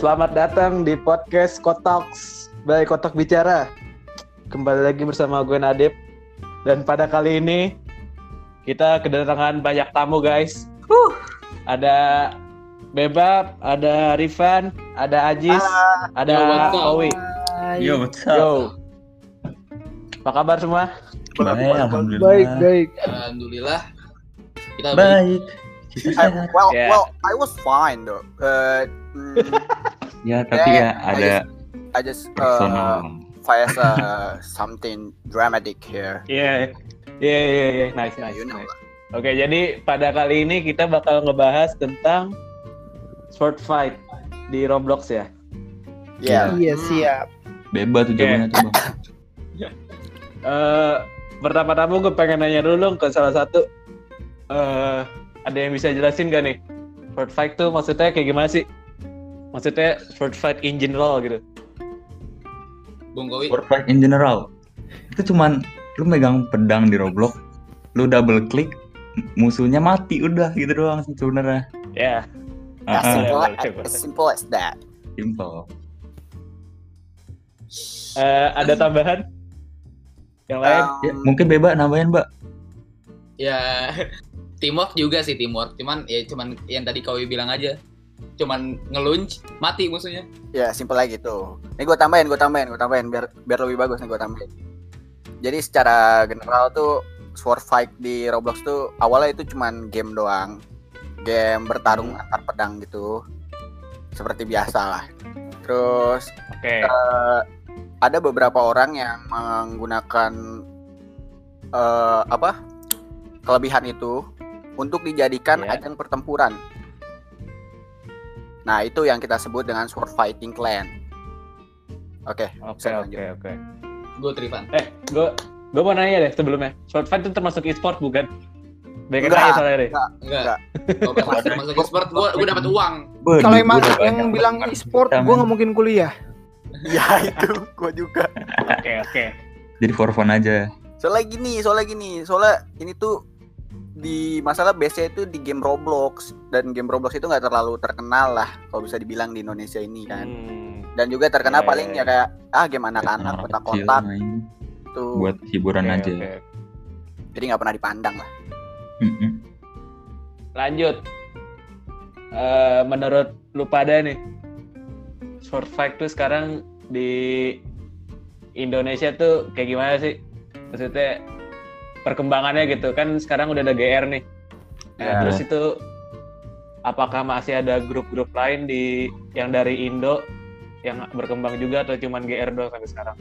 Selamat datang di podcast Kotoks by Kotok Bicara. Kembali lagi bersama gue Nadib. Dan pada kali ini kita kedatangan banyak tamu guys. Ada Bebab, ada Rifan, ada Ajis, ada Yo, what's up? Owi. Yo, what's up? Yo. Apa kabar semua? Baik, alhamdulillah. Baik, baik. Alhamdulillah. Kita baik. Baik. I, well, Yeah. well, I was fine though. Uh, mm, Ya, tapi Yeah, ya I ada I just uh, personal. fires uh, something dramatic here. Iya, iya, iya, iya, nice, nice. you know nice. Oke, jadi pada kali ini kita bakal ngebahas tentang sword fight di Roblox ya. Yeah. Iya, siap. bebas tuh jawabannya tuh, Bang. Eh, pertama-tama gue pengen nanya dulu ke salah satu. eh ada yang bisa jelasin gak nih? Sword fight tuh maksudnya kayak gimana sih? Maksudnya sword fight in general gitu. Bung Kowi. Sword fight in general. Itu cuman lu megang pedang di Roblox, lu double klik, musuhnya mati udah gitu doang sih sebenarnya. Ya, As Ah, simple, as simple as that. simple. Eh, ada tambahan? Yang lain? Um, Ya, mungkin bebas nambahin, Mbak. Ya teamwork juga sih teamwork. Cuman ya cuman yang tadi Kowi bilang aja. Cuman ngelunch mati musuhnya. ya simple aja gitu. Ini gue tambahin, gue tambahin, gue tambahin biar biar lebih bagus nih gue tambahin. Jadi secara general tuh sword fight di Roblox tuh awalnya itu cuman game doang. Game bertarung antar pedang gitu. Seperti biasa lah. Terus Oke. eh, ada beberapa orang yang menggunakan eh, apa kelebihan itu untuk dijadikan Ya. ajang pertempuran. Nah itu yang kita sebut dengan sword fighting clan. Oke, Oke, oke, oke. Gue Trivan. Eh, gue gue mau nanya deh sebelumnya. Sword fight itu termasuk e-sport bukan? Baik Enggak, aja soalnya deh. enggak. Enggak. Enggak. Kalau pas masuk masuk expert gue gue dapat uang. Kalau emang yang banyak bilang e-sport, gue nggak mungkin kuliah. Ya itu gue juga. Oke, oke. Jadi for fun aja. Soalnya gini, soalnya gini, soalnya ini tuh di masalah base itu di game Roblox dan game Roblox itu nggak terlalu terkenal lah kalau bisa dibilang di Indonesia ini kan. Hmm. Dan juga terkenal Ya, paling ya, ya kayak ah game anak-anak kotak-kotak tuh. buat hiburan Oke, aja. oke. Jadi nggak pernah dipandang lah. Lanjut. Eh, menurut lu pada nih, fight tuh sekarang di Indonesia tuh kayak gimana sih? Maksudnya perkembangannya gitu kan sekarang udah ada GR nih. Nah, Ya. terus itu apakah masih ada grup-grup lain di yang dari Indo yang berkembang juga atau cuman GR doang sampai sekarang?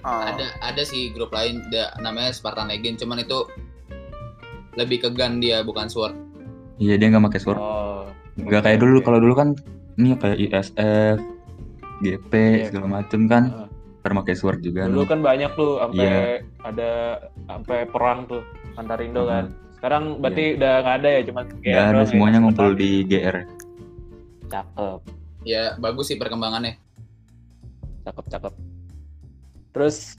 Oh. Ada ada sih grup lain da- namanya Spartan Legend. Cuman itu lebih ke gun dia bukan sword. Iya, dia nggak pakai sword. Oh. Nggak kayak dulu. Kalau dulu kan ini kayak ISF, GP Iya. segala macem kan. Heeh. Pernah pakai sword juga. Dulu kan banyak tuh sampai Iya. ada sampai perang tuh antar Indo Mhm. kan. Sekarang berarti udah nggak ada ya cuma Nggak ada ya, semuanya yang ngumpul di GR. Cakep, Ya bagus sih perkembangannya. cakep, cakep. Terus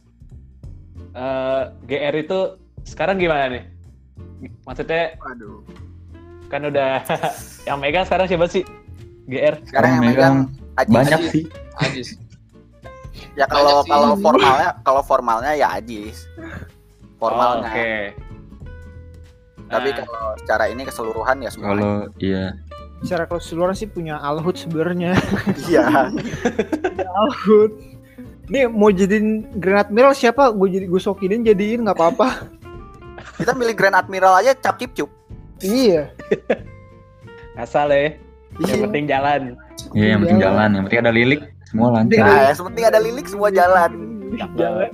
eh, GR itu sekarang gimana nih? Maksudnya Waduh. kan udah yang megang sekarang siapa sih? GR. Sekarang yang megang megang Ajis. banyak Ajis. sih. Ajis. Ya kalau kalau formalnya kalau formalnya ya Ajis. Oh, Formalnya. Oke. Tapi Nah, kalau secara ini keseluruhan ya semua. Kalau iya Secara keseluruhan sih punya Alhut sebenarnya. Iya. Alhut. Nih mau jadiin Granat Admiral siapa? Gue jadi gue sokinin jadiin nggak apa-apa. Kita milih Grand Admiral aja cap cip cup. iya. asal ya. Yang Iya. penting jalan. Iya, yang penting Jalan. jalan, yang penting ada lilik, semua lancar. Nah, yang penting ada lilik semua jalan. Jalan.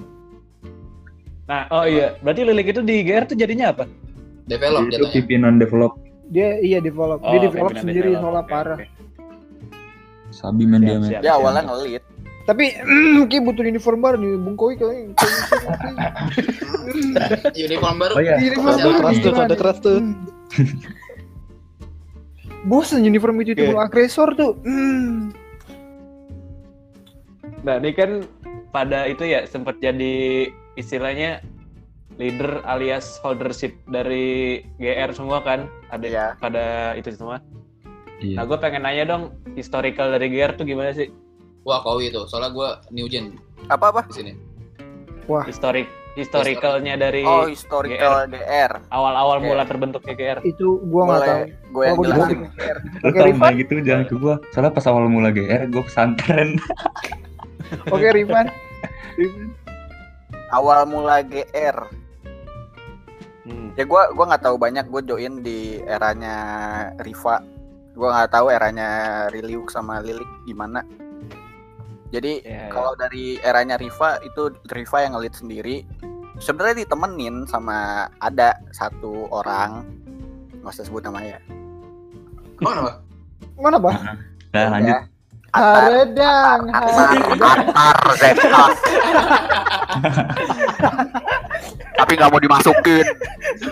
Nah, oh iya, berarti lilik itu di GR tuh jadinya apa? Develop Itu jatuhnya. pimpinan develop Dia iya develop. Oh, dia develop sendiri develop. soalnya Oke, parah. oke. sabi men dia siap. Dia awalnya ngelit. Tapi Ki butuh uniform baru nih, Bung Koi kayaknya. Uniform baru. Oh iya. Uniform baru keras tuh, kode keras tuh. Hmm. Bosen uniform itu itu agresor tuh. Hmm. Nah, ini kan pada itu ya sempat jadi istilahnya leader alias holdership dari GR semua kan ada Iya. pada itu semua. Iya. Nah, gue pengen nanya dong, historical dari GR tuh gimana sih? Wah Kowi itu, soalnya gue new gen Apa apa? di sini. Historik historicalnya dari Oh, historical GR. awal-awal Oke. mula terbentuknya GR. Itu gua nggak tahu. Gue yang gua jelasin. Lu Rifan. gitu jangan ke gua. Soalnya pas awal mula GR gua pesantren. Oke, Rifan. Rifan. Awal mula GR. Hmm. Ya gua gua nggak tahu banyak gue join di eranya Riva. Gua nggak tahu eranya Riliuk sama Lilik gimana. Jadi Ya, ya. kalau dari eranya Riva itu Riva yang ngelit sendiri. Sebenarnya ditemenin sama ada satu orang nggak usah sebut namanya. Oh, kenapa? Mana, Bah? Nah, lanjut. Ya. Haredang. Atar, Haredang. Tapi nggak mau dimasukin.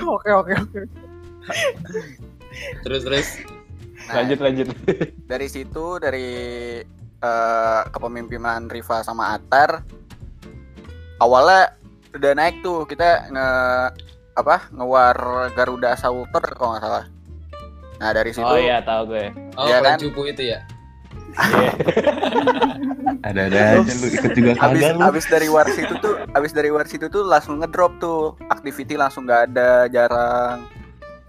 Oke, oke, oke. Terus terus. Nah, Lanjut lanjut. dari situ dari eh, kepemimpinan Riva sama Atar awalnya udah naik tuh kita nge apa ngewar Garuda Assaulter kalau nggak salah nah dari situ Oh iya tahu gue. Oh, Plan kan? cupu itu ya. Iya. Ada-ada aja lu ikut juga abis kagak lu. abis dari war situ tuh abis dari war situ tuh langsung ngedrop tuh activity langsung nggak ada jarang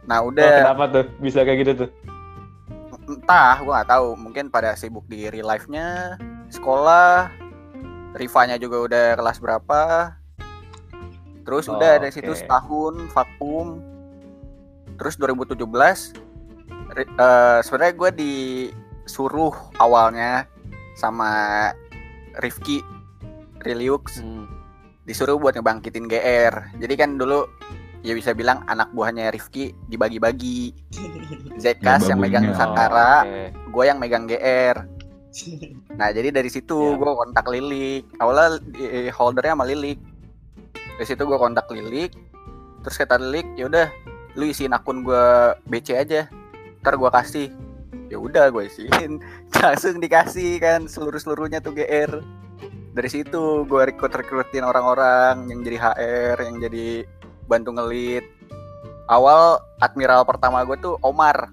nah Oh, udah kenapa tuh bisa kayak gitu tuh? entah gua nggak tahu mungkin pada sibuk di real life-nya sekolah Rivanya juga udah kelas berapa terus Oh, udah dari situ oke. setahun vakum terus 2017 ri- eh, sebenarnya gue disuruh awalnya sama Rifki Reliux Hmm. disuruh buat ngebangkitin GR jadi kan dulu ya bisa bilang anak buahnya Rifki dibagi-bagi Zekas Ya, yang megang. Nusantara Oh, oke. gue yang megang GR. Nah jadi dari situ Ya. gue kontak Lilik. Awalnya eh, holdernya sama Lilik. Dari situ gue kontak Lilik. Terus kata Lilik, ya udah, lu isiin akun gue BC aja. Ntar gue kasih. Ya udah gue isiin. Langsung dikasih kan seluruh seluruhnya tuh GR. Dari situ gue rekrut rekrutin orang-orang yang jadi HR, yang jadi bantu ngelit. Awal admiral pertama gue tuh Omar.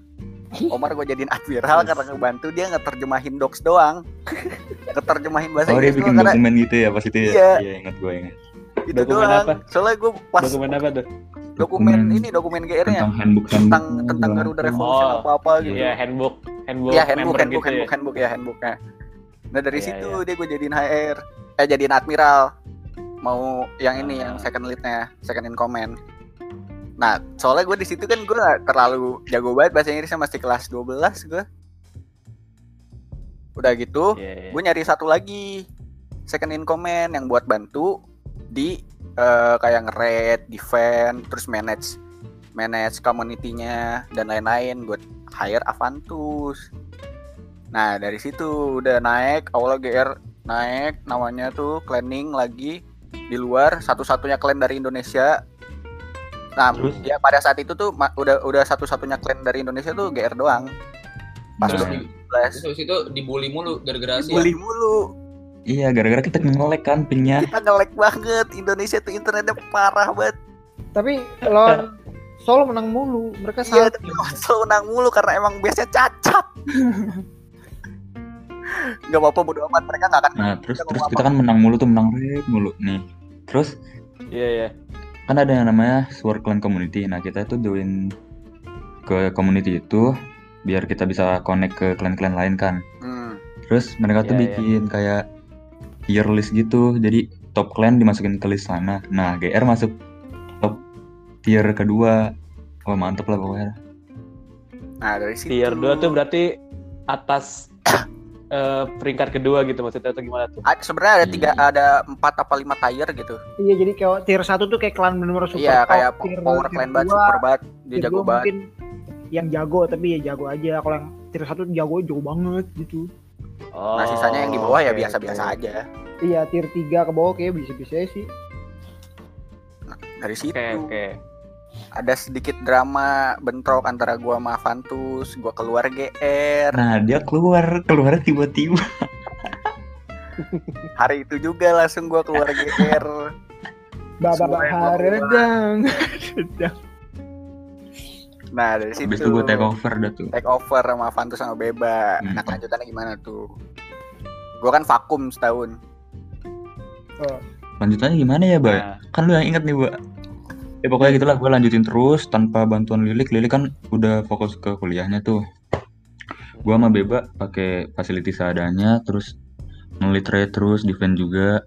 Omar gue jadiin admiral karena ngebantu dia ngeterjemahin docs doang. ngeterjemahin bahasa Oh dia Inggris bikin doang karena dokumen gitu ya pas itu ya? Iya. Iya ingat gue ingat. Itu Dokumen doang. apa? Soalnya gue pas Dokumen apa tuh? dokumen ini dokumen GR-nya tentang handbook handbook tentang tentang Garuda Revolution Oh, apa-apa gitu. Iya handbook handbook Iya handbook member handbook gitu handbook ya. handbook ya handbooknya. Nah dari Iya, situ iya. dia gue jadiin HR, eh jadiin admiral. Mau yang ini Ah. yang second lead-nya, second in command. Nah soalnya gue di situ kan gue gak terlalu jago banget bahasa Inggrisnya masih kelas 12 gue. Udah gitu, Iya, iya. gue nyari satu lagi second in command yang buat bantu di eh, kayak nge-raid, defend, terus manage manage community-nya dan lain-lain gue hire Avantus. Nah, dari situ udah naik awalnya GR naik namanya tuh cleaning lagi di luar satu-satunya clan dari Indonesia. Nah, Terus? ya pada saat itu tuh ma- udah udah satu-satunya clan dari Indonesia tuh GR doang. Pas Terus Nah. di- 2012 terus itu dibully mulu gara-gara sih. bully mulu. Iya gara-gara kita ngelek kan pingnya. Kita nge-lag banget. Indonesia tuh internetnya parah banget. Tapi lawan Solo menang mulu. Mereka Iya, salah. tapi selalu menang mulu karena emang biasanya cacat. Gak apa-apa bodo amat mereka gak akan Nah terus Kita terus mau kita kan menang mulu tuh menang red mulu nih. Terus Iya iya. kan ada yang namanya Sword Clan Community. Nah kita tuh join ke community itu biar kita bisa connect ke klan-klan lain kan. Hmm. Terus mereka tuh Iya, iya. bikin kayak tier list gitu. Jadi top clan dimasukin ke list sana. Nah GR masuk top tier kedua. Wah mantep lah pokoknya. Nah dari situ Tier 2 tuh berarti atas eh, peringkat kedua gitu maksudnya atau gimana tuh? A- sebenarnya ada tiga Hmm. ada empat apa lima tier gitu Iya, jadi kayak tier 1 tuh kayak klan bener-bener super iya top. kayak Tier power tier clan banget super banget dia jago banget mungkin yang jago tapi ya jago aja. Kalau yang tier 1 jago jago banget gitu. Oh, nah sisanya yang di bawah ya oke, biasa-biasa oke. aja Iya, tier 3 ke bawah kayak bisa-bisa sih. dari situ Oke oke. ada sedikit drama bentrok antara gua sama Avantus gua keluar GR Nah dia keluar keluar tiba-tiba. hari itu juga langsung gua keluar GR yang gua Haredang. Nah dari situ Habis itu gue take over dah tuh. take over sama Fantus sama Beba. Hmm. Nah kelanjutannya gimana tuh? Gue kan vakum setahun. Lanjutannya gimana ya, Bay? Nah, Kan lu yang inget nih, Mbak. Ya pokoknya gitulah gue lanjutin terus tanpa bantuan Lilik. Lilik kan udah fokus ke kuliahnya tuh. Gua sama Beba pakai facility seadanya terus ngelit trade terus defend juga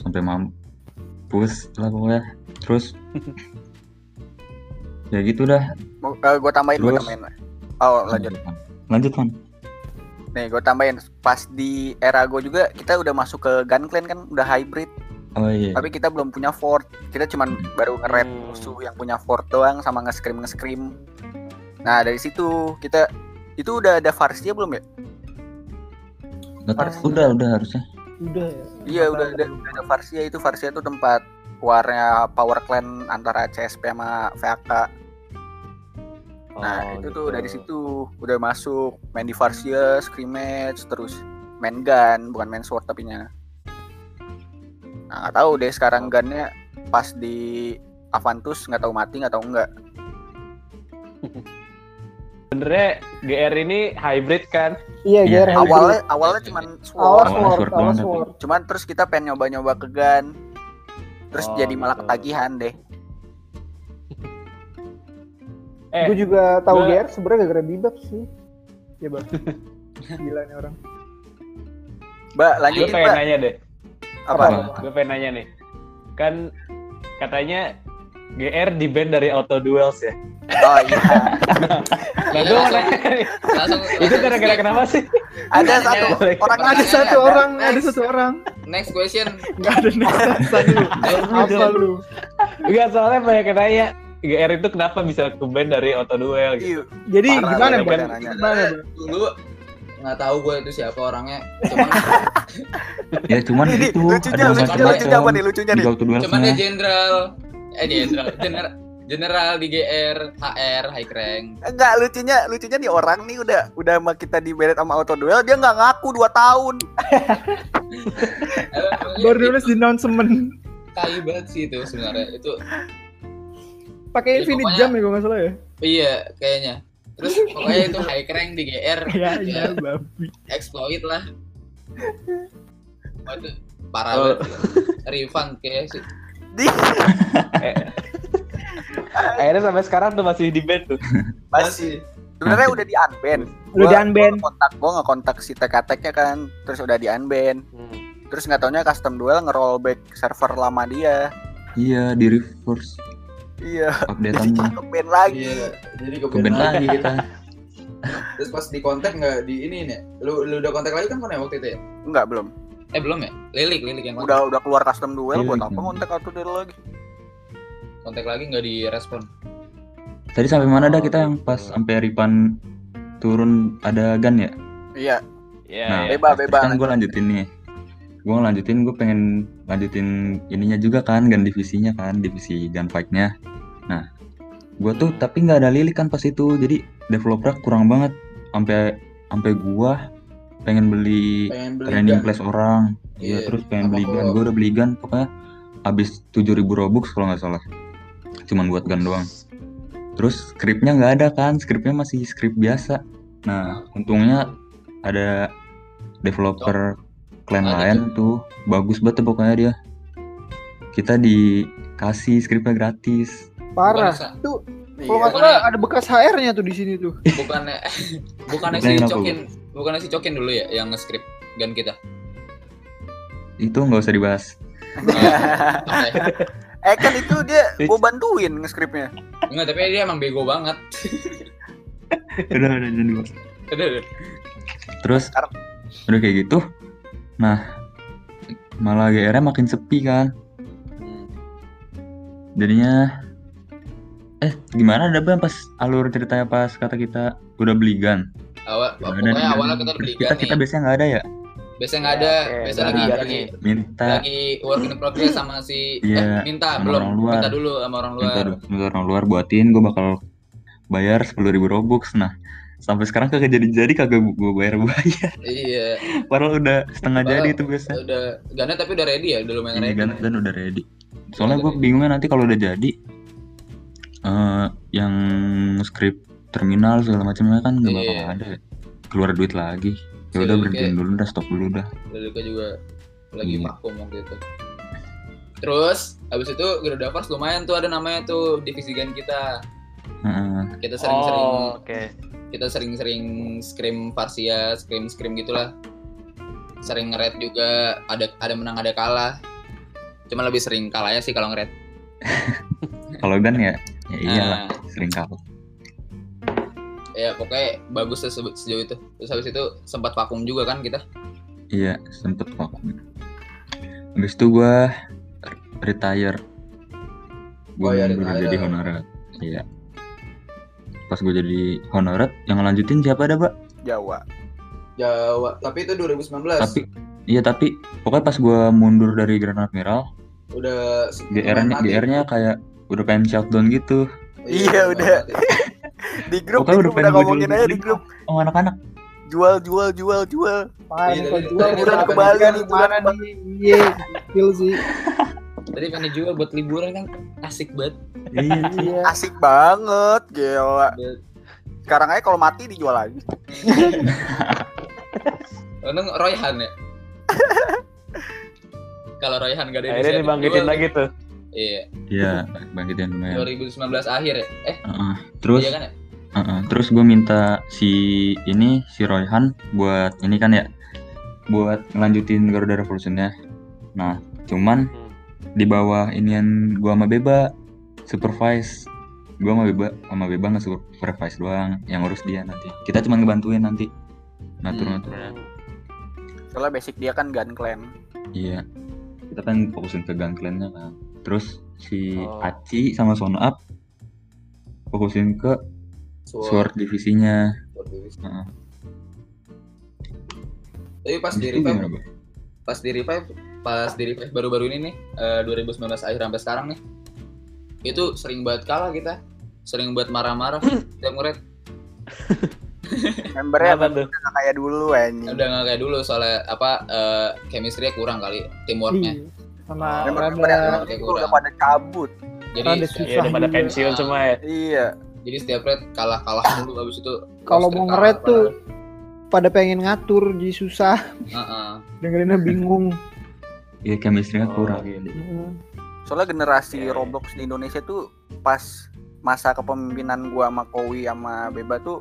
sampai mampus lah pokoknya. Terus ya gitu dah. Mau gue tambahin, gue tambahin. Oh lanjut. Lanjut, Man. Nih gue tambahin. Pas di era gue juga kita udah masuk ke gun clan kan, udah hybrid. Oh iya. Tapi kita belum punya fort. Kita cuman baru nge-raid Hmm. musuh yang punya fort doang sama nge-scream nge-scream. Nah dari situ kita itu udah ada Farsia belum ya? Udah, udah harusnya. Udah ya. Iya udah ada udah ada Farsia itu Farsia itu tempat warnya power clan antara CSP sama VAK. Nah oh, itu gitu. tuh dari situ udah masuk main di Farsia, scrimmage terus main gun bukan main sword tapi nya. Nah nggak tahu deh sekarang gunnya pas di Avantus nggak tahu mati nggak tahu enggak. Sebenarnya GR ini hybrid kan? Iya. Ger. Awalnya awalnya cuman sword, Awalnya sword, sword awal doang, sword. cuman terus kita pengen nyoba-nyoba ke gun. Terus Oh, jadi malah gitu. ketagihan deh. Eh, Gue juga tahu gua- GR sebenarnya gara-gara bibab sih. Ya bang. Gila nih orang. Mbak gue lanjutin pengen mbak. nanya deh. Apa? Gue pengen nanya nih. Kan katanya GR di band dari Auto Duels ya. Oh iya. Nah, Iya, gue mau langsung- itu gara-gara kenapa sih? Ada satu Ada orang Ada satu orang, ada Next. satu orang. Next question. Enggak ada lu. Apa lu? Enggak, soalnya banyak yang nanya GR itu kenapa bisa ke band dari Auto Duel gitu. Iya. Jadi Parah, gimana bang? Gimana? Dulu nggak tahu gue itu siapa orangnya. Cuman Ya cuman Ini itu lucunya, ada lucunya, lucunya apa nih lucunya nih? cuman dia jenderal. Eh jenderal. Jenderal. General di GR, HR, high rank. Enggak lucunya, lucunya nih orang nih udah udah sama kita di beret sama auto duel dia nggak ngaku 2 tahun. Baru nulis di announcement. Tai banget sih itu sebenarnya. Itu Pakai Ya, infinite pokoknya- jam ya kalau nggak salah ya. iya kayaknya. Terus pokoknya itu high rank di GR. Iya, ya, iya, babi. exploit lah. Itu parah Oh. banget. Refund kayak sih. Di Akhirnya sampai sekarang tuh masih di band tuh. masih sebenarnya udah di unban. Udah di unban. Kontak gua nggak kontak si tek-teknya kan, terus udah di unban. Terus nggak taunya custom duel nge-rollback server lama dia. Iya di reverse Iya, jadi updateannya ke ban lagi. Iya, jadi ke band lagi kita. Terus pas di kontak nggak di ini nih. Lu lu udah kontak lagi kan kan ya waktu itu ya? Enggak belum. Eh belum ya? Lilik, lilik yang kontak. Udah udah keluar custom duel buat Iya, apa iya. kontak auto duel lagi? Kontak lagi nggak direspon. Tadi sampai mana dah kita yang pas sampai Ripan turun ada gun ya? Iya, Iya, Nah, iya. Beba, terus beba. Kan gue lanjutin nih. Gue lanjutin, gue pengen lanjutin ininya juga kan, gun divisinya kan, divisi gunfight-nya. Nah, gue tuh tapi nggak ada lilik kan pas itu, jadi developer kurang banget. Sampai sampai gue pengen beli Pengen beli training gun. class orang. Iya, Iya, terus pengen sama beli gun. gua. Gue udah beli gun, pokoknya habis 7000 robux kalau nggak salah. Cuman buat gun doang. Terus skripnya nggak ada kan, skripnya masih skrip biasa. Nah, untungnya ada developer clan Ada lain tuh bagus banget pokoknya dia. Kita dikasih skripnya gratis. Parah. Tuh Iya. kalau nggak salah ada bekas HR-nya tuh di sini tuh. bukannya bukannya Bukannya si kenapa, Cokin, bukannya si Cokin dulu ya yang nge-script gun kita. Itu nggak usah dibahas. Oke. eh kan itu dia gua bantuin nge-scriptnya. Enggak, tapi dia emang bego banget. udah udah jangan dibahas. Udah, udah. Terus udah kayak gitu. Nah, malah GR-nya makin sepi kan. Jadinya eh gimana ada bang pas alur ceritanya pas kata kita udah beli gun. Awal, ada pokoknya nih, awalnya kita beli kita, kita biasanya nggak ada ya. Biasanya nggak ada, Oke, biasa nah, lagi lagi. Minta lagi work in progress sama si Iya, eh minta sama belum. orang luar. minta dulu sama orang luar. minta minta orang luar buatin gue bakal bayar sepuluh ribu robux. Nah sampai sekarang kagak jadi jadi kagak gue bayar bayar Iya, padahal udah setengah Padahal jadi itu biasa. udah gunnya tapi udah ready ya, udah lumayan ini ready. kan dan udah ready. Soalnya gue bingungnya nanti kalau udah jadi eh, yang script terminal segala macamnya kan nggak bakal Iya. ada keluar duit lagi ya Si udah Lilike- berhentiin dulu udah stop dulu dah Lilika juga lagi Iya. vakum waktu itu. Terus habis itu Garuda Force lumayan tuh ada namanya tuh divisi gan kita. Heeh. Kita sering-sering Oh, oke. kita sering-sering scrim Varsia, scrim scrim gitulah. Sering nge juga, ada ada menang ada kalah. Cuma lebih sering kalahnya sih kalau nge kalau kan ya ya iyalah Nah, sering kalah ya pokoknya bagus tuh se- sejauh itu. Terus habis itu sempat vakum juga kan kita. iya sempet vakum habis itu gua r- retire gua Oh, iya, retire. jadi honorat iya pas gue jadi honorat yang lanjutin siapa ada pak Jawa. Jawa, tapi itu 2019. tapi iya tapi pokoknya pas gua mundur dari Grand Admiral udah GR-nya GR-nya kayak udah pengen shutdown gitu Iya, udah. Di grup, Pokoknya di udah grup udah ngomongin jual aja di grup. oh anak-anak Jual, jual, jual, jual. Parah Iya, nih, kalau dari- jual Kembali bulan nih, bulan nih? Iya, gokil sih. Tadi pengen juga buat liburan kan asik banget. iya Iya. Asik banget, gila. Sekarang aja kalau mati dijual lagi. Untung Royhan ya. Kalau Royhan gak ada Akhirnya dibangkitin jual, lagi tuh. Iya, iya bangkitin lumayan 2019 akhir ya. Eh, Heeh. terus iya kan ya? Heeh, terus gue minta si ini si Royhan buat ini kan ya buat ngelanjutin Garuda Revolutionnya. Nah, cuman Hmm. di bawah inian gua sama Beba supervise. Gua sama Beba sama Beba nggak supervise doang, yang ngurus dia nanti. Kita cuma ngebantuin nanti ngatur-ngaturnya. Soalnya basic dia kan gun clan. Iya. Kita kan fokusin ke gun clan-nya kan. Terus si Oh. Aci sama Sono Up fokusin ke Sword. sword divisinya. Sword Division. Heeh. Tapi pas di revive, gimana, pas di revive, pas di revive baru-baru ini nih, eh, 2019 akhir sampai sekarang nih, itu sering banget kalah kita, sering buat marah-marah, tiap murid Membernya Kenapa tuh? kayak dulu udah nggak kayak dulu soalnya apa eh chemistry-nya kurang kali, teamworknya. Sama yang rada dulu Kayak udah kurang. pada cabut. Jadi Rada susah. Iya, udah pada pensiun semua ya. Iya. jadi setiap red kalah-kalah dulu habis itu kalau mau kalah, ngeret tuh kalah. pada pengen ngatur jadi susah Heeh. dengerinnya bingung Iya, chemistry-nya Oh, kurang. gitu. Soalnya generasi Iya, iya. Roblox di Indonesia tuh pas masa kepemimpinan gua sama Kowi sama Beba tuh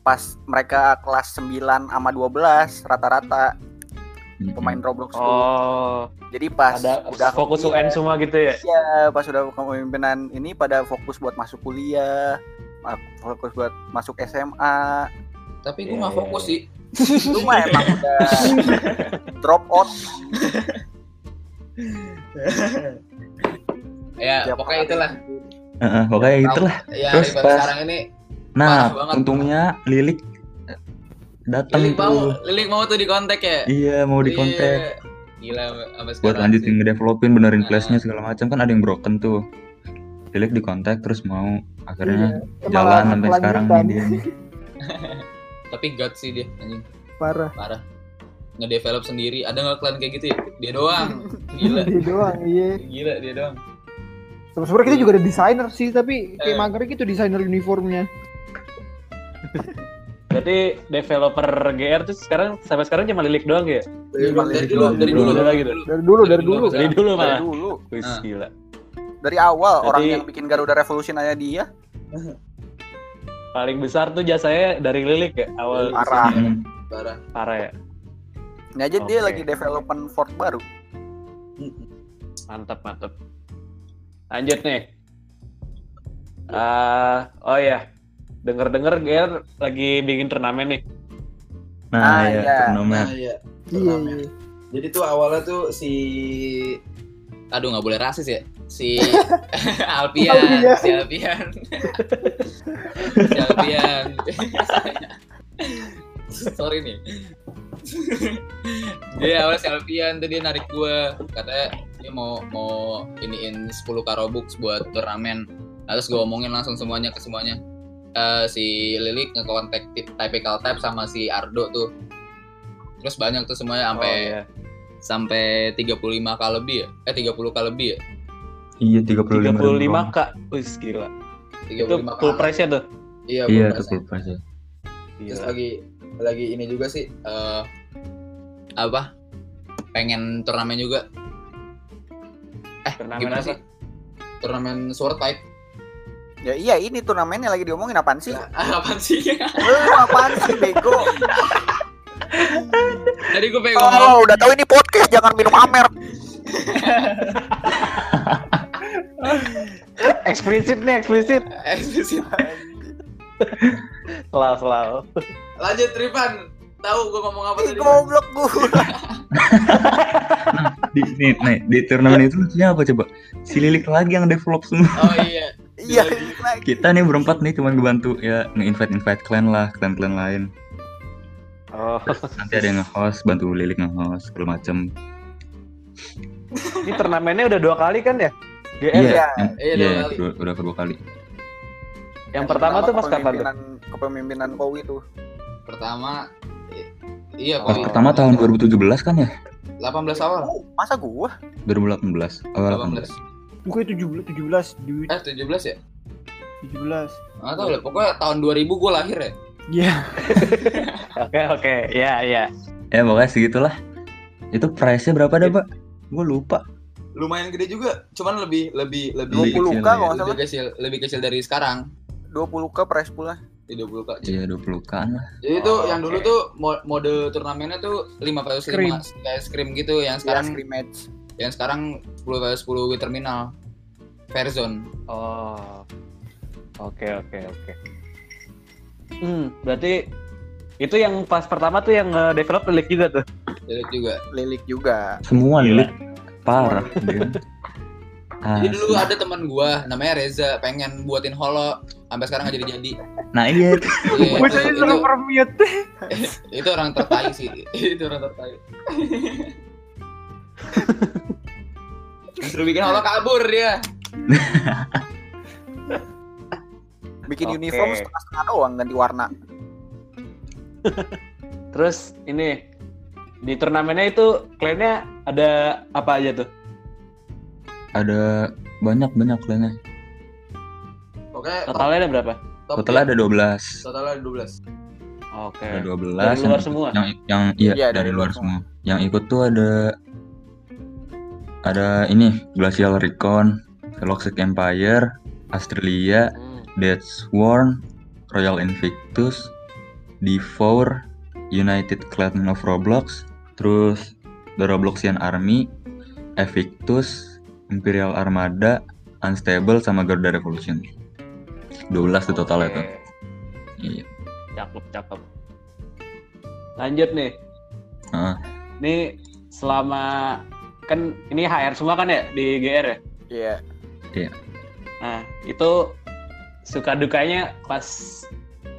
pas mereka kelas 9 sama 12 rata-rata. Pemain Roblox tuh. Oh, Jadi pas ada udah fokus kuliah- UN semua gitu ya. Iya, pas udah kepemimpinan ini pada fokus buat masuk kuliah, fokus buat masuk SMA. Tapi gue Iya, nggak iya, fokus iya. sih. Itu mah emang udah drop out. Ya tiap pokoknya itulah. Heeh, pokoknya itulah. Ya Terus pas- sekarang ini Nah, untungnya Lilik datang Lilik mau, tuh. Lilik mau tuh di kontak ya. Iya, mau di kontak Iya. Gila buat lanjutin ngedevelopin benerin Nah. flashnya segala macam kan ada yang broken tuh. Lilik di kontak terus mau akhirnya Iya, jalan sampai sekarang nih kelanjutan. dia. nih. Tapi god sih dia anjing parah parah. Ngedevelop sendiri. Ada nggak klan kayak gitu ya? Dia doang. Gila. dia doang iya Gila dia doang. Sebenarnya kita juga ada desainer sih tapi kayak Eh. magernya gitu desainer uniformnya Berarti developer GR tuh sekarang sampai sekarang cuma lilik doang ya? Dari, Cuma dari dulu, doang. dari dulu, dari dulu. dari dulu dari dulu Dari dulu Dari dulu. Wih, Nah. gila. Dari awal orang yang bikin Garuda Revolution aja dia. Paling besar tuh jasanya dari lilik ya awal Parah. Hmm. Parah. parah ya. Ini aja dia lagi development fort baru. Mantap, mantap. Lanjut nih. Ah, oh ya. Dengar-dengar GR lagi bikin turnamen nih. Nah, Ah, ya, iya. turnamen. iya. iya iya Jadi tuh awalnya tuh si Aduh nggak boleh rasis ya. Si Alpian, Alpian. si Alpian. si Alpian. Sorry nih. dia awalnya si Alpian tuh dia narik gua katanya dia mau mau iniin 10 karobux buat turnamen. Nah, Terus gue omongin langsung semuanya ke semuanya. Eh, si Lilik ngekontak typical type sama si Ardo tuh. Terus banyak tuh semuanya sampai Oh, iya. sampai 35 k lebih ya? Eh 30 k lebih ya? Iya, 35. 35 kak. Wih, gila. Itu 35 full kalah. price-nya tuh. Iya, Iya, full itu price. full price ya. Terus Gila. lagi lagi ini juga sih eh apa? Pengen turnamen juga. Eh, Turnamen gimana apa? sih? Turnamen sword fight. Ya iya ini turnamennya lagi diomongin apaan sih? Apaan sih? Lu apaan sih bego? Tadi gue pengen ngomong Oh, udah tahu ini podcast jangan minum amer. Eksplisit nih, eksplisit. eksplisit. Selalu, selalu. Lanjut Rifan. Tahu gue ngomong apa Ih, tadi? goblok gua. Di, nih, nih, di turnamen itu lucunya apa coba? Si Lilik lagi yang develop semua. Oh iya. Iya. Kita nih berempat nih cuman ngebantu ya nge-invite invite clan lah, clan-clan lain. Oh, Nanti ada yang nge-host, bantu Lilik nge-host segala macem. ini turnamennya udah dua kali kan ya? Iya, ya? yang- Iya, iya, kali. udah, udah kedua kali. Yang pertama tuh pas kapan tuh? Kepemimpinan Kowi tuh. Pertama iya Pas kok pertama tahun 2017 kan ya? 18 awal. Oh, masa gua? 2018. Awal 18. 18. Bukan 17 17 duit Eh 17 ya? 17. Nggak tahu lah. Pokoknya tahun 2000 gue lahir ya. Iya. Oke, oke. Ya, ya. Ya pokoknya segitulah. Itu price-nya berapa dah, Pak? Gue lupa. Lumayan gede juga. Cuman lebih lebih lebih 20 kecil k ya. kalau lebih kecil lebih kecil dari sekarang 20 k price pula. di 20 kak. Iya 20 kan lah. Jadi itu Oh, yang dulu oke. tuh mo- mode turnamennya tuh 5 versus 5 kayak scrim gitu yang Sekarang sekarang scrimmage. yang sekarang 10 versus 10 with terminal. Fair zone. Oh. Oke, oke, oke. Hmm, berarti itu yang pas pertama tuh yang eh, develop Lilik juga tuh. Jadi juga. Lilik juga. Semua. Lilik parah dia. Jadi dulu ada teman gua namanya Reza pengen buatin holo sampai sekarang nggak jadi-jadi. Nah iya Gue itu, itu, permute. itu orang tertai sih. itu orang tertai. Disuruh bikin holo kabur dia. Bikin Oke. uniform setengah-setengah doang ganti warna. Terus ini di turnamennya itu klannya ada apa aja tuh? ada banyak banyak lainnya. Oke, Totalnya ada berapa? top Totalnya ya. ada 12. Totalnya ada 12. Oke. Ada 12 Dari yang luar ikut- semua? Yang yang iya, Iya, dari, luar semua. Yang ikut tuh ada ada ini Glacial Recon, Veloxic Empire, Australia, Hmm. Dead Sworn, Royal Invictus, Devour, United Clan of Roblox, terus The Robloxian Army, Evictus, Imperial Armada, Unstable sama Garuda Revolution. 12 tuh totalnya Oke. tuh. Iya. Cakep, cakep. Lanjut nih. Heeh. Ini selama kan ini HR semua kan ya di GR ya? Iya. Nah, itu suka dukanya pas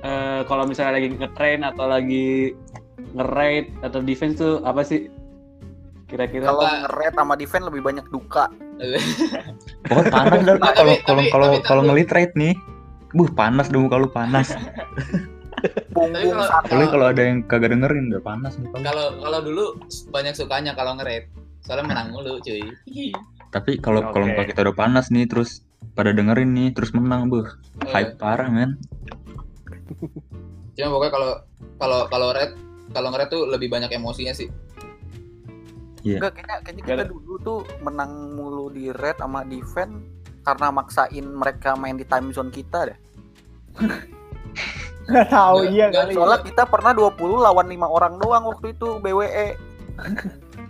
eh, kalau misalnya lagi nge-train atau lagi nge-raid atau defense tuh apa sih? Kira-kira Kalau Apa? nge-raid sama defense lebih banyak duka. Pokoknya panas Nah, kalau kalau kalau kalau ngelit rate nih. Buh, panas dong muka lu panas. Punggung kalau- kalau ada yang kagak dengerin udah panas lu. Kalau kalau dulu banyak sukanya kalau nge-raid. Soalnya menang mulu, cuy. Tapi kalau kalau Oke. muka kita udah panas nih terus pada dengerin nih terus menang, buh. Oh, Hype parah, men. Cuma pokoknya kalau kalau kalau raid kalau nge-raid tuh lebih banyak emosinya sih. Enggak, kayaknya, kayaknya kita Gak- dulu tuh menang mulu di red sama defense karena maksain mereka main di time zone kita deh. Gak tahu iya kali. Soalnya kita pernah 20 lawan 5 orang doang waktu itu. BWE.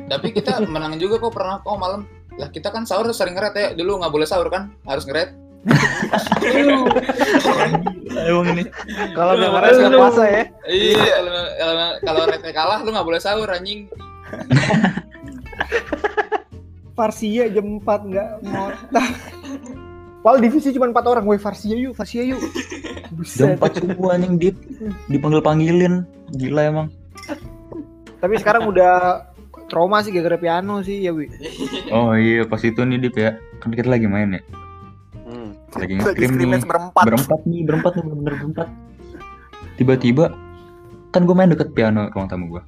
Tapi kita menang juga kok pernah kok malam. Lah kita kan sahur sering nge-raid ya. Dulu nggak boleh sahur kan? Harus nge-raid. Emang ini. kalau Lu- dengerin nggak puasa ya? Iya, kalau raidnya kalah lu nggak boleh sahur anjing. Varsia jam 4 enggak mau. Padahal divisi cuma 4 orang. Woi Varsia yuk, Varsia yuk. Jam Buset. 4 subuh anjing dip dipanggil-panggilin. Gila emang. Tapi sekarang udah trauma sih gara-gara piano sih ya, Wi. Oh iya, pas itu nih dip ya. Kan kita lagi main ya. Hmm. Lagi nge-scrim nih. berempat. berempat nih berempat nih bener-bener berempat tiba-tiba kan gue main deket piano ruang tamu gue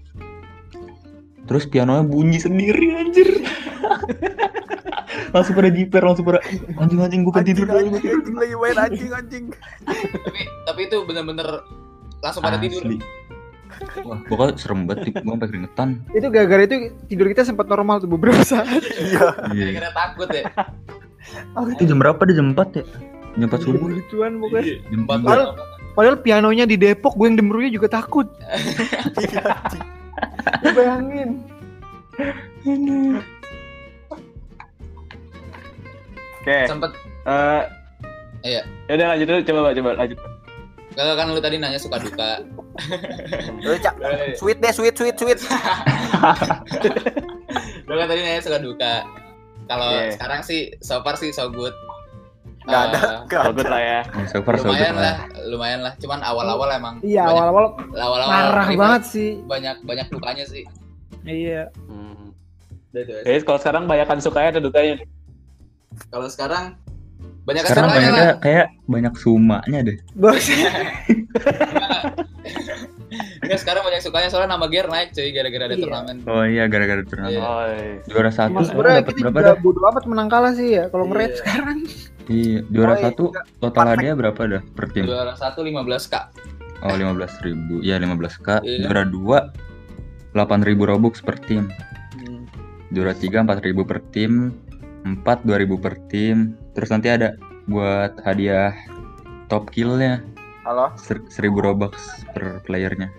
terus pianonya bunyi sendiri anjir langsung pada jiper langsung pada anjing anjing gue tidur dulu anjing, anjing, lagi main anjing anjing. tapi tapi itu bener-bener langsung pada tidur Asli. Wah, pokoknya serem banget, gue sampai keringetan. Itu gara-gara itu tidur kita sempat normal tuh beberapa saat. Iya. Iya. kira takut ya Itu jam berapa deh? Jam 4 ya? Jam 4 subuh. Lucuan pokoknya. Jam Empat 3. Padahal- Padahal pianonya di Depok, gue yang demerunya juga takut. Lu bayangin. Oke. sempet Eh, Iya. Ya udah lanjut dulu, coba coba lanjut. Kalau kan lu tadi nanya suka duka Lu cak. Sweet deh, sweet, sweet, sweet. lu kan tadi nanya suka duka kalau Iya. sekarang sih so far sih so good Gak ada, Eh, gak Bagus ada. lah ya. Oh, so far so lumayan good lah lumayan lah cuman awal-awal emang Iya, banyak- awal-awal awal-awal parah banget sih. banyak banyak dukanya sih Iya. Hmm. Jadi kalau sekarang banyakan sukanya atau dukanya? kalau sekarang banyak Sekarang banyaknya lah kayak banyak sumanya deh. Bos. Enggak, sekarang banyak sukanya soalnya nama gear naik cuy gara-gara ada Iya. turnamen Oh iya gara-gara turnamen. Iya. Oh, iya. Juara satu sebenarnya dapat kita berapa dah? bodo amat menang kalah sih ya. Kalau Iya. nge-rate sekarang. Iya, juara Oh, iya, satu total hadiah berapa dah per tim? juara satu 15 k Oh, 15 ribu. Iya, 15 k. Iya. Juara dua 8 ribu robux per tim. Hmm. Juara tiga 4 ribu per tim. 4 2 ribu per tim. Terus nanti ada buat hadiah top killnya Halo. ser- 1000 robux per playernya.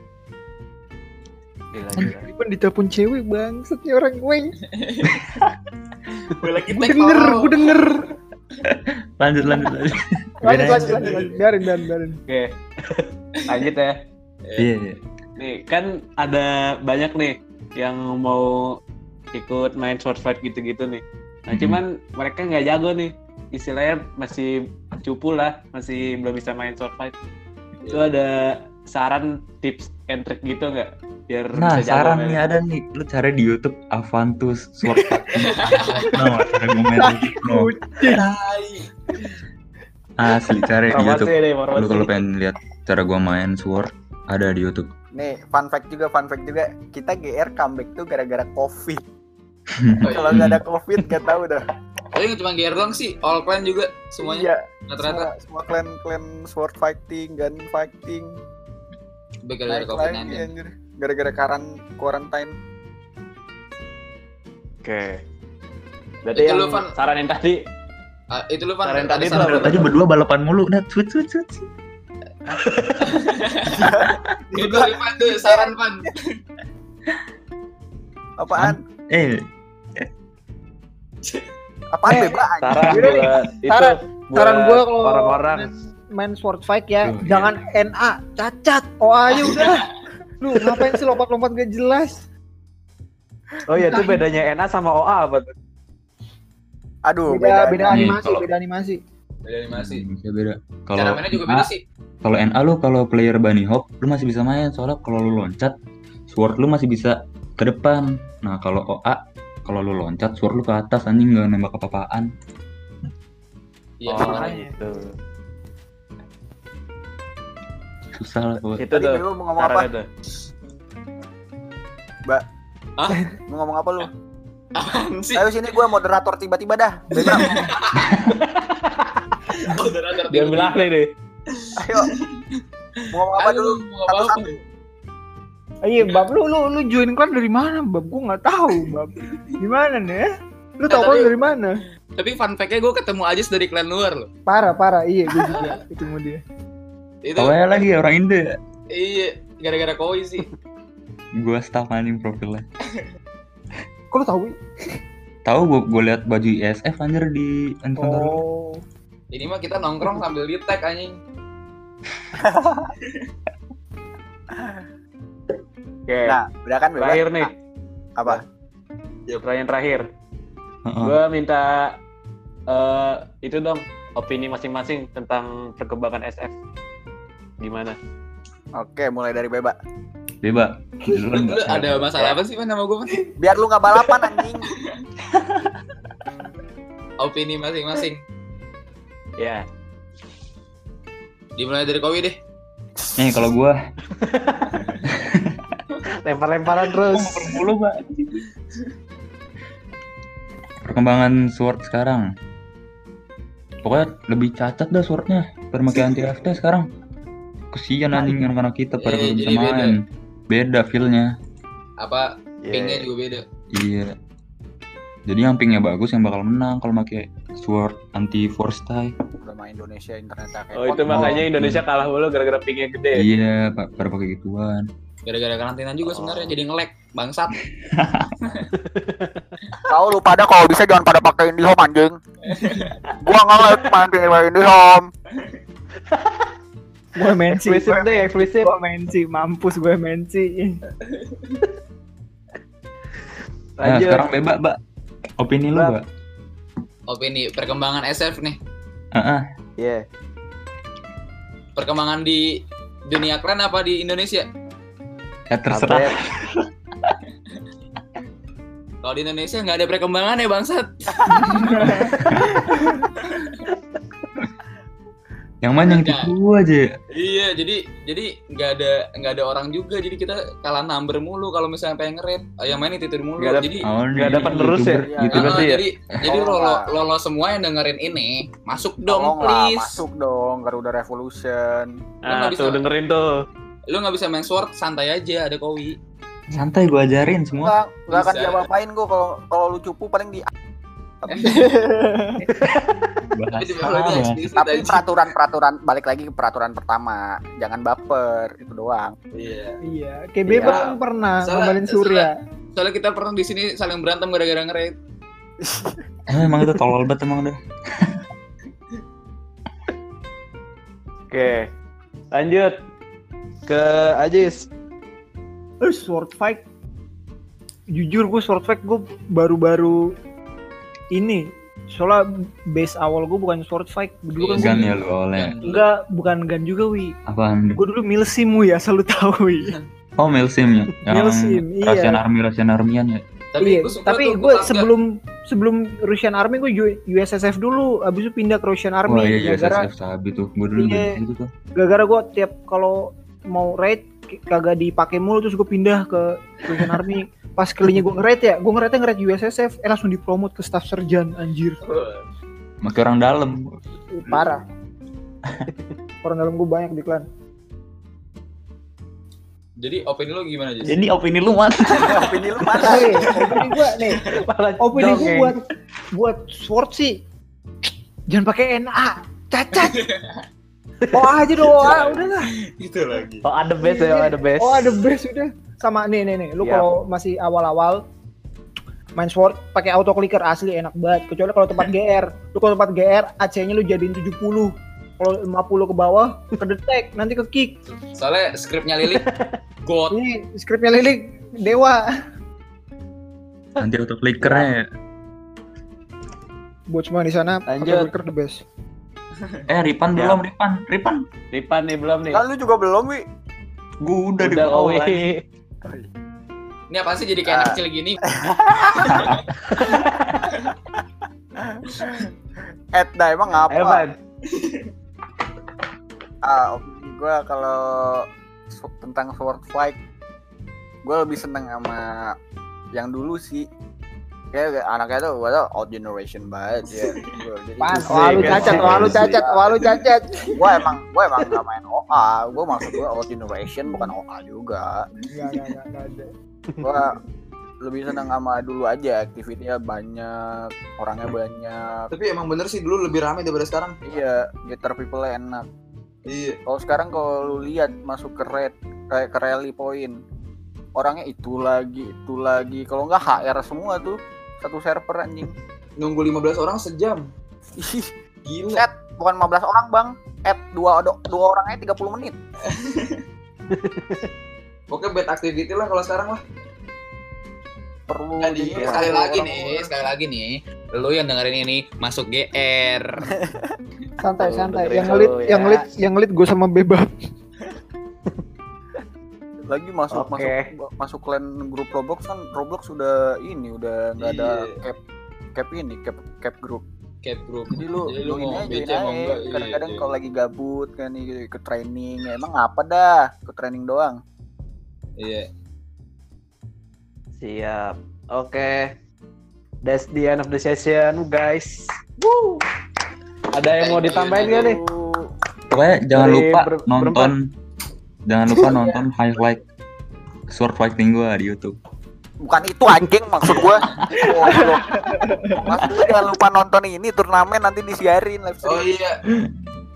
Gila, gila. Kan ditelepon cewek bangsat nih orang gue. gue lagi Gue denger, gue denger. Lanjut lanjut lanjut. Lanjut, Biarin lanjut, lanjut, lanjut. Biarin, biarin, biarin. Oke. lanjut ya. Iya, iya. Nih, kan ada banyak nih yang mau ikut main sword fight gitu-gitu nih. Nah, cuman mereka nggak jago nih. Istilahnya masih cupu lah, masih belum bisa main sword fight. Itu ada saran tips and trick gitu nggak? Biar Nah, bisa jago saran nih ada nih, lu cari di YouTube Avantus Sword Fighting. no. Tai. Asli cari di YouTube. Lu kalau pengen lihat cara gua main Sword ada di YouTube. Nih, fun fact juga, fun fact juga. Kita GR comeback tuh gara-gara COVID. Kalau nggak ada COVID, gak tahu dah. Tapi nggak cuma gear doang sih, all clan juga semuanya Iya, rata-rata semua, semua clan clan sword fighting, gun fighting, gara-gara covid. Gara-gara karan quarantine. Oke. Berarti Itu yang lu, Van. saranin tadi Ah, itu lu kan Saran tadi saran tuh apa? Tadi berdua balapan mulu, nah sweet sweet. sweet. Itu Ivan tuh saran Van. Apaan? Eh, Apaan Eh, bebas? saran buat itu saran- saran gua kalau orang-orang main sword fight ya, Tuh, jangan NA, cacat. Oh aja udah. Lu ngapain sih lompat-lompat gak jelas? Oh iya itu bedanya NA sama OA apa tuh? Aduh, Beda, beda. beda Nih, animasi, kalau- beda animasi. Beda animasi. bisa beda. Cara Kalau mainnya juga beda sih. Kalau NA lu kalau player bunny hop lu masih bisa main soalnya kalau lu loncat sword lu masih bisa ke depan. Nah, kalau OA kalau lu loncat sword lu ke atas anjing nggak nembak apa-apaan. Iya, oh, gitu. Susah lah gua. Itu Tadi tuh lu mau ngomong apa? sarannya tuh. Mau ngomong apa lu? Ayo sini gua moderator tiba-tiba dah. Moderator Dia bilang nih. Ayo. Mau ngomong apa Ayo, dulu? mau apa apa? Satu-satu. Iya, Bab, lu lu lu join clan dari mana, Bab? Gua nggak tahu, Bab. Gimana nih? ya? Lu tau Eh, tapi- dari mana? Tapi fun fact-nya gue ketemu Ajis dari klan luar loh. Parah, parah. Iya, gue juga ketemu dia. Itu Awalnya lagi orang Indo. iya gara-gara koi sih. Gua staff anjing profilnya. Kok lu tahu? Tahu gua, gua lihat baju ISF anjir di inventory. Oh. Ini mah kita nongkrong sambil di tag anjing. Oke. Nah, udah kan bebas. terakhir nih, Apa? pertanyaan terakhir. Heeh. Gue minta eh itu dong opini masing-masing tentang perkembangan SF. Gimana? Oke, mulai dari Beba. Beba. Duluan, ada masalah apa sih Van sama gue? Biar lu nggak balapan anjing. Opini masing-masing. Ya. Dimulai dari Kowi deh. Nih kalau gua Lempar-lemparan terus. mulu, Pak. perkembangan Sword sekarang. Pokoknya lebih cacat dah Swordnya. Pada pakai anti FT sekarang. Kesian anjing anak-anak kita pada Iya, belum bisa jadi beda. main. Beda feel-nya. Apa Iya. pingnya juga beda. Iya. Jadi yang pingnya bagus yang bakal menang kalau pakai Sword anti Force tie. Udah main Indonesia internet kayak Oh itu makanya Indonesia kalah mulu gara-gara pingnya gede. Iya, Pak, pada pakai gituan. Gara-gara karantina juga sebenarnya jadi ngelek bangsat. Tahu lu pada kalau bisa jangan pada pakai IndiHome anjing. gua nge-like main pakai IndiHome. Gue mensi, Eksplisit gue deh, eksplisit. mensi, mampus gue mensi. Nah, sekarang bebas, Mbak. Opini lu, Bak. Mbak. Opini perkembangan SF nih. Heeh. Iya. Perkembangan di dunia keren apa di Indonesia? Ya terserah. Kalau di Indonesia nggak ada perkembangan ya bangsat. Yang mana yang Enggak. itu aja. Iya, jadi jadi nggak ada nggak ada orang juga. Jadi kita kalah number mulu kalau misalnya pengen nge-rate. Ah, Yang main tidur mulu. Nggak ada- jadi Oh, Nggak nih, ada penerus ya? YouTuber- Iya. YouTuber Ah, berarti ya? jadi jadi Tolong lo, lah. lo, lo semua yang dengerin ini masuk dong lah, please. masuk dong Garuda Revolution. Nah, bisa. tuh dengerin tuh. Lu nggak bisa main sword santai aja ada Kowi. Santai gua ajarin semua. Enggak, enggak akan diapa-apain gua kalau kalau lu cupu paling di Tapi aja. peraturan-peraturan balik lagi ke peraturan pertama. Jangan baper, itu doang. Iya. Iya, kayak Bebas Iya. kan pernah ngombalin Surya. Soalnya kita pernah di sini saling berantem gara-gara nge-rate. Eh, emang itu tolol banget emang udah. Oke. Lanjut. Ke Ajis. Eh, sword fight. Jujur gue sword fight gue baru-baru ini. Soalnya base awal gue bukan sword fight. Dulu kan Gan gue ya lu oleh. enggak bukan gun juga wi. Apaan? Gue dulu milsim wi asal lu tahu wi. Oh, Milsim ya. Milsim, iya. Russian Army, Russian Armyan ya. Tapi iya, gua tapi gue sebelum sebelum Russian Army gue USSF dulu, abis itu pindah ke Russian Army. Wah, iya, gara-gara USSF Sabi tuh. Gua dulu Iya. gitu tuh. gara-gara gue tiap kalau mau raid kagak dipakai mulu terus gue pindah ke Russian Army. Pas kalinya gue nge-raid ya, gue nge-raidnya nge-raid USSF, eh langsung dipromot ke staff serjan anjir. Makai orang dalam. Ih, Parah. Orang dalam gue banyak di klan. Jadi opini lu gimana aja? Jadi opini lu mana? Opini lu mana? Oke, opini gue nih, opini gue buat buat sword sih. Jangan pakai NA, cacat. Oh aja dong, ah, udah lah. Itu lagi. Oh ada best ya, ada best. Oh ada best udah. Sama nih nih nih, lu Iya. kalau masih awal-awal main sword pakai auto clicker asli enak banget. Kecuali kalau tempat GR, lu kalau tempat GR AC-nya lu jadiin 70. Kalau 50 ke bawah ke detect, nanti ke kick. Soalnya skripnya Lilik God. Ini skripnya Lilik dewa. Nanti auto clickernya ya. Buat semua di sana, auto clicker the best. Eh, Ripan Ya. belum, Ripan. Ripan. Ripan nih belum nih. Kan lu juga belum, Wi. Gua udah, di Udah bawah. Owi. Ini apa sih jadi kayak anak Ah. kecil gini? Ed dah emang apa? Pan. Ah, opini gue kalau tentang sword fight, gue lebih seneng sama yang dulu sih. Kayak anaknya tuh gue tuh old generation banget ya. Gua, jadi Pan, Asik, wah lu asik. cacat, wah lu cacat, wah lu cacat. gue emang gue emang gak main OA. Gue maksud gue old generation bukan OA juga. Enggak, enggak, enggak, enggak ada. Gue lebih seneng sama dulu aja. Aktivitinya banyak, orangnya banyak. Tapi emang bener sih dulu lebih rame daripada sekarang. Iya, getter people enak. Iya. Kalau sekarang kalau lu lihat masuk ke red kayak ke rally point orangnya itu lagi itu lagi kalau nggak HR semua tuh satu server anjing Nunggu 15 orang sejam. Ih, Gila. set bukan 15 orang bang add dua do- dua orangnya 30 menit Pokoknya bad activity lah kalau sekarang lah. perlu Jadi di- sekali perlu lagi orang- nih, sekali lagi nih, lu yang dengerin ini masuk GR. Santai, santai. Yang ngelit, ya. yang ngelit, yang ngelit gue sama Bebab. Lagi masuk Oke. masuk masuk klan grup Roblox kan Roblox sudah ini udah nggak ada Iya. cap cap ini cap cap grup Cap group. jadi lu Jadi lu lu ini aja mau aja. iya, kadang-kadang iya. kalau lagi gabut kan nih ke training ya, emang apa dah ke training doang Iya. Siap. Oke. that's the end of the session, guys. Woo. Ada yang mau ditambahin nggak nih? Pokoknya jangan Dari lupa ber- nonton jangan lupa nonton highlight sword fighting gua di YouTube. Bukan itu anjing maksud gua. Maksud jangan lupa nonton ini turnamen nanti disiarin live Oh stream. iya.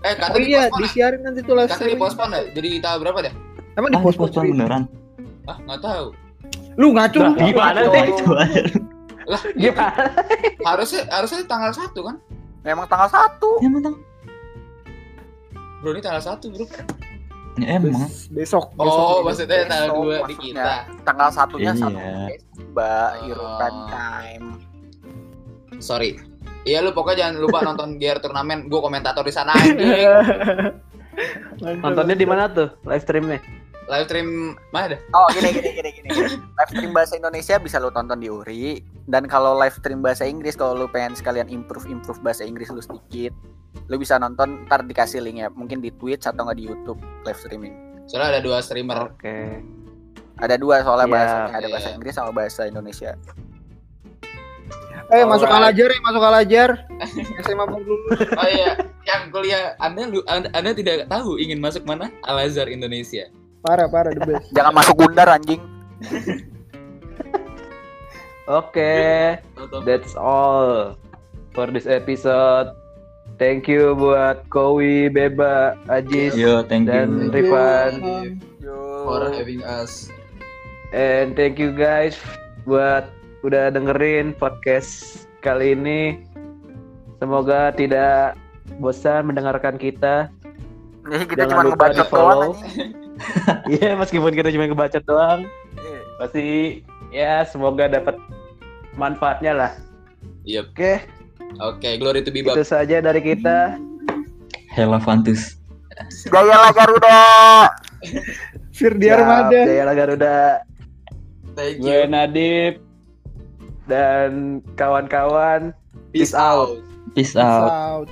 Eh kata Oh iya, ya? disiarin nanti tuh live Kata streaming. dipospon ya? Jadi tanggal berapa deh? Emang Ah, di post post beneran. Ah nggak tahu. Lu ngaco lu. Gimana sih? itu. Lah Gimana? harusnya harusnya tanggal satu kan? Memang tanggal 1. Ya emang. Bro ini tanggal satu bro. Ya emang. Bes- Besok. Oh besok. maksudnya tanggal Besok dua di maksudnya. kita. Tanggal satunya Iya. satu Mbak Oh. European time. Sorry. Iya lu pokoknya jangan lupa nonton GR turnamen. Gue komentator di sana anjing. Nontonnya di mana tuh live streamnya? Live stream mana dah? Oh gini gini gini gini. Live stream bahasa Indonesia bisa lo tonton di Uri. Dan kalau live stream bahasa Inggris kalau lu pengen sekalian improve improve bahasa Inggris lu sedikit, lu bisa nonton ntar dikasih link ya mungkin di Twitch atau nggak di YouTube live streaming. Soalnya ada dua streamer. Oke. Ada dua soalnya Iya, bahasanya ada iya. bahasa Inggris sama bahasa Indonesia. Eh masuk Alright. alajar ya, masuk alajar. SMA lulus. Oh iya, yang kuliah Anda lu Anda, anda tidak tahu ingin masuk mana? Al Azhar Indonesia. Parah parah the best. Jangan masuk Gundar anjing. Oke. That's all for this episode. Thank you buat Kowi, Beba, Ajis, Yo, thank dan you. Rifan. For having us. And thank you guys buat udah dengerin podcast kali ini. Semoga tidak bosan mendengarkan kita. Kita Jangan cuma lupa ngebacot di-follow. doang Iya, meskipun kita cuma ngebacot doang, Iya. pasti ya semoga dapat manfaatnya lah. Yep. Oke, Oke, glory to be itu saja dari kita. Hela Fantus. Jayalah Garuda. Firdi Siap, Armada. Jaya Garuda. Thank Gue you. Nadib dan kawan-kawan. Peace out. out. Peace out. Out.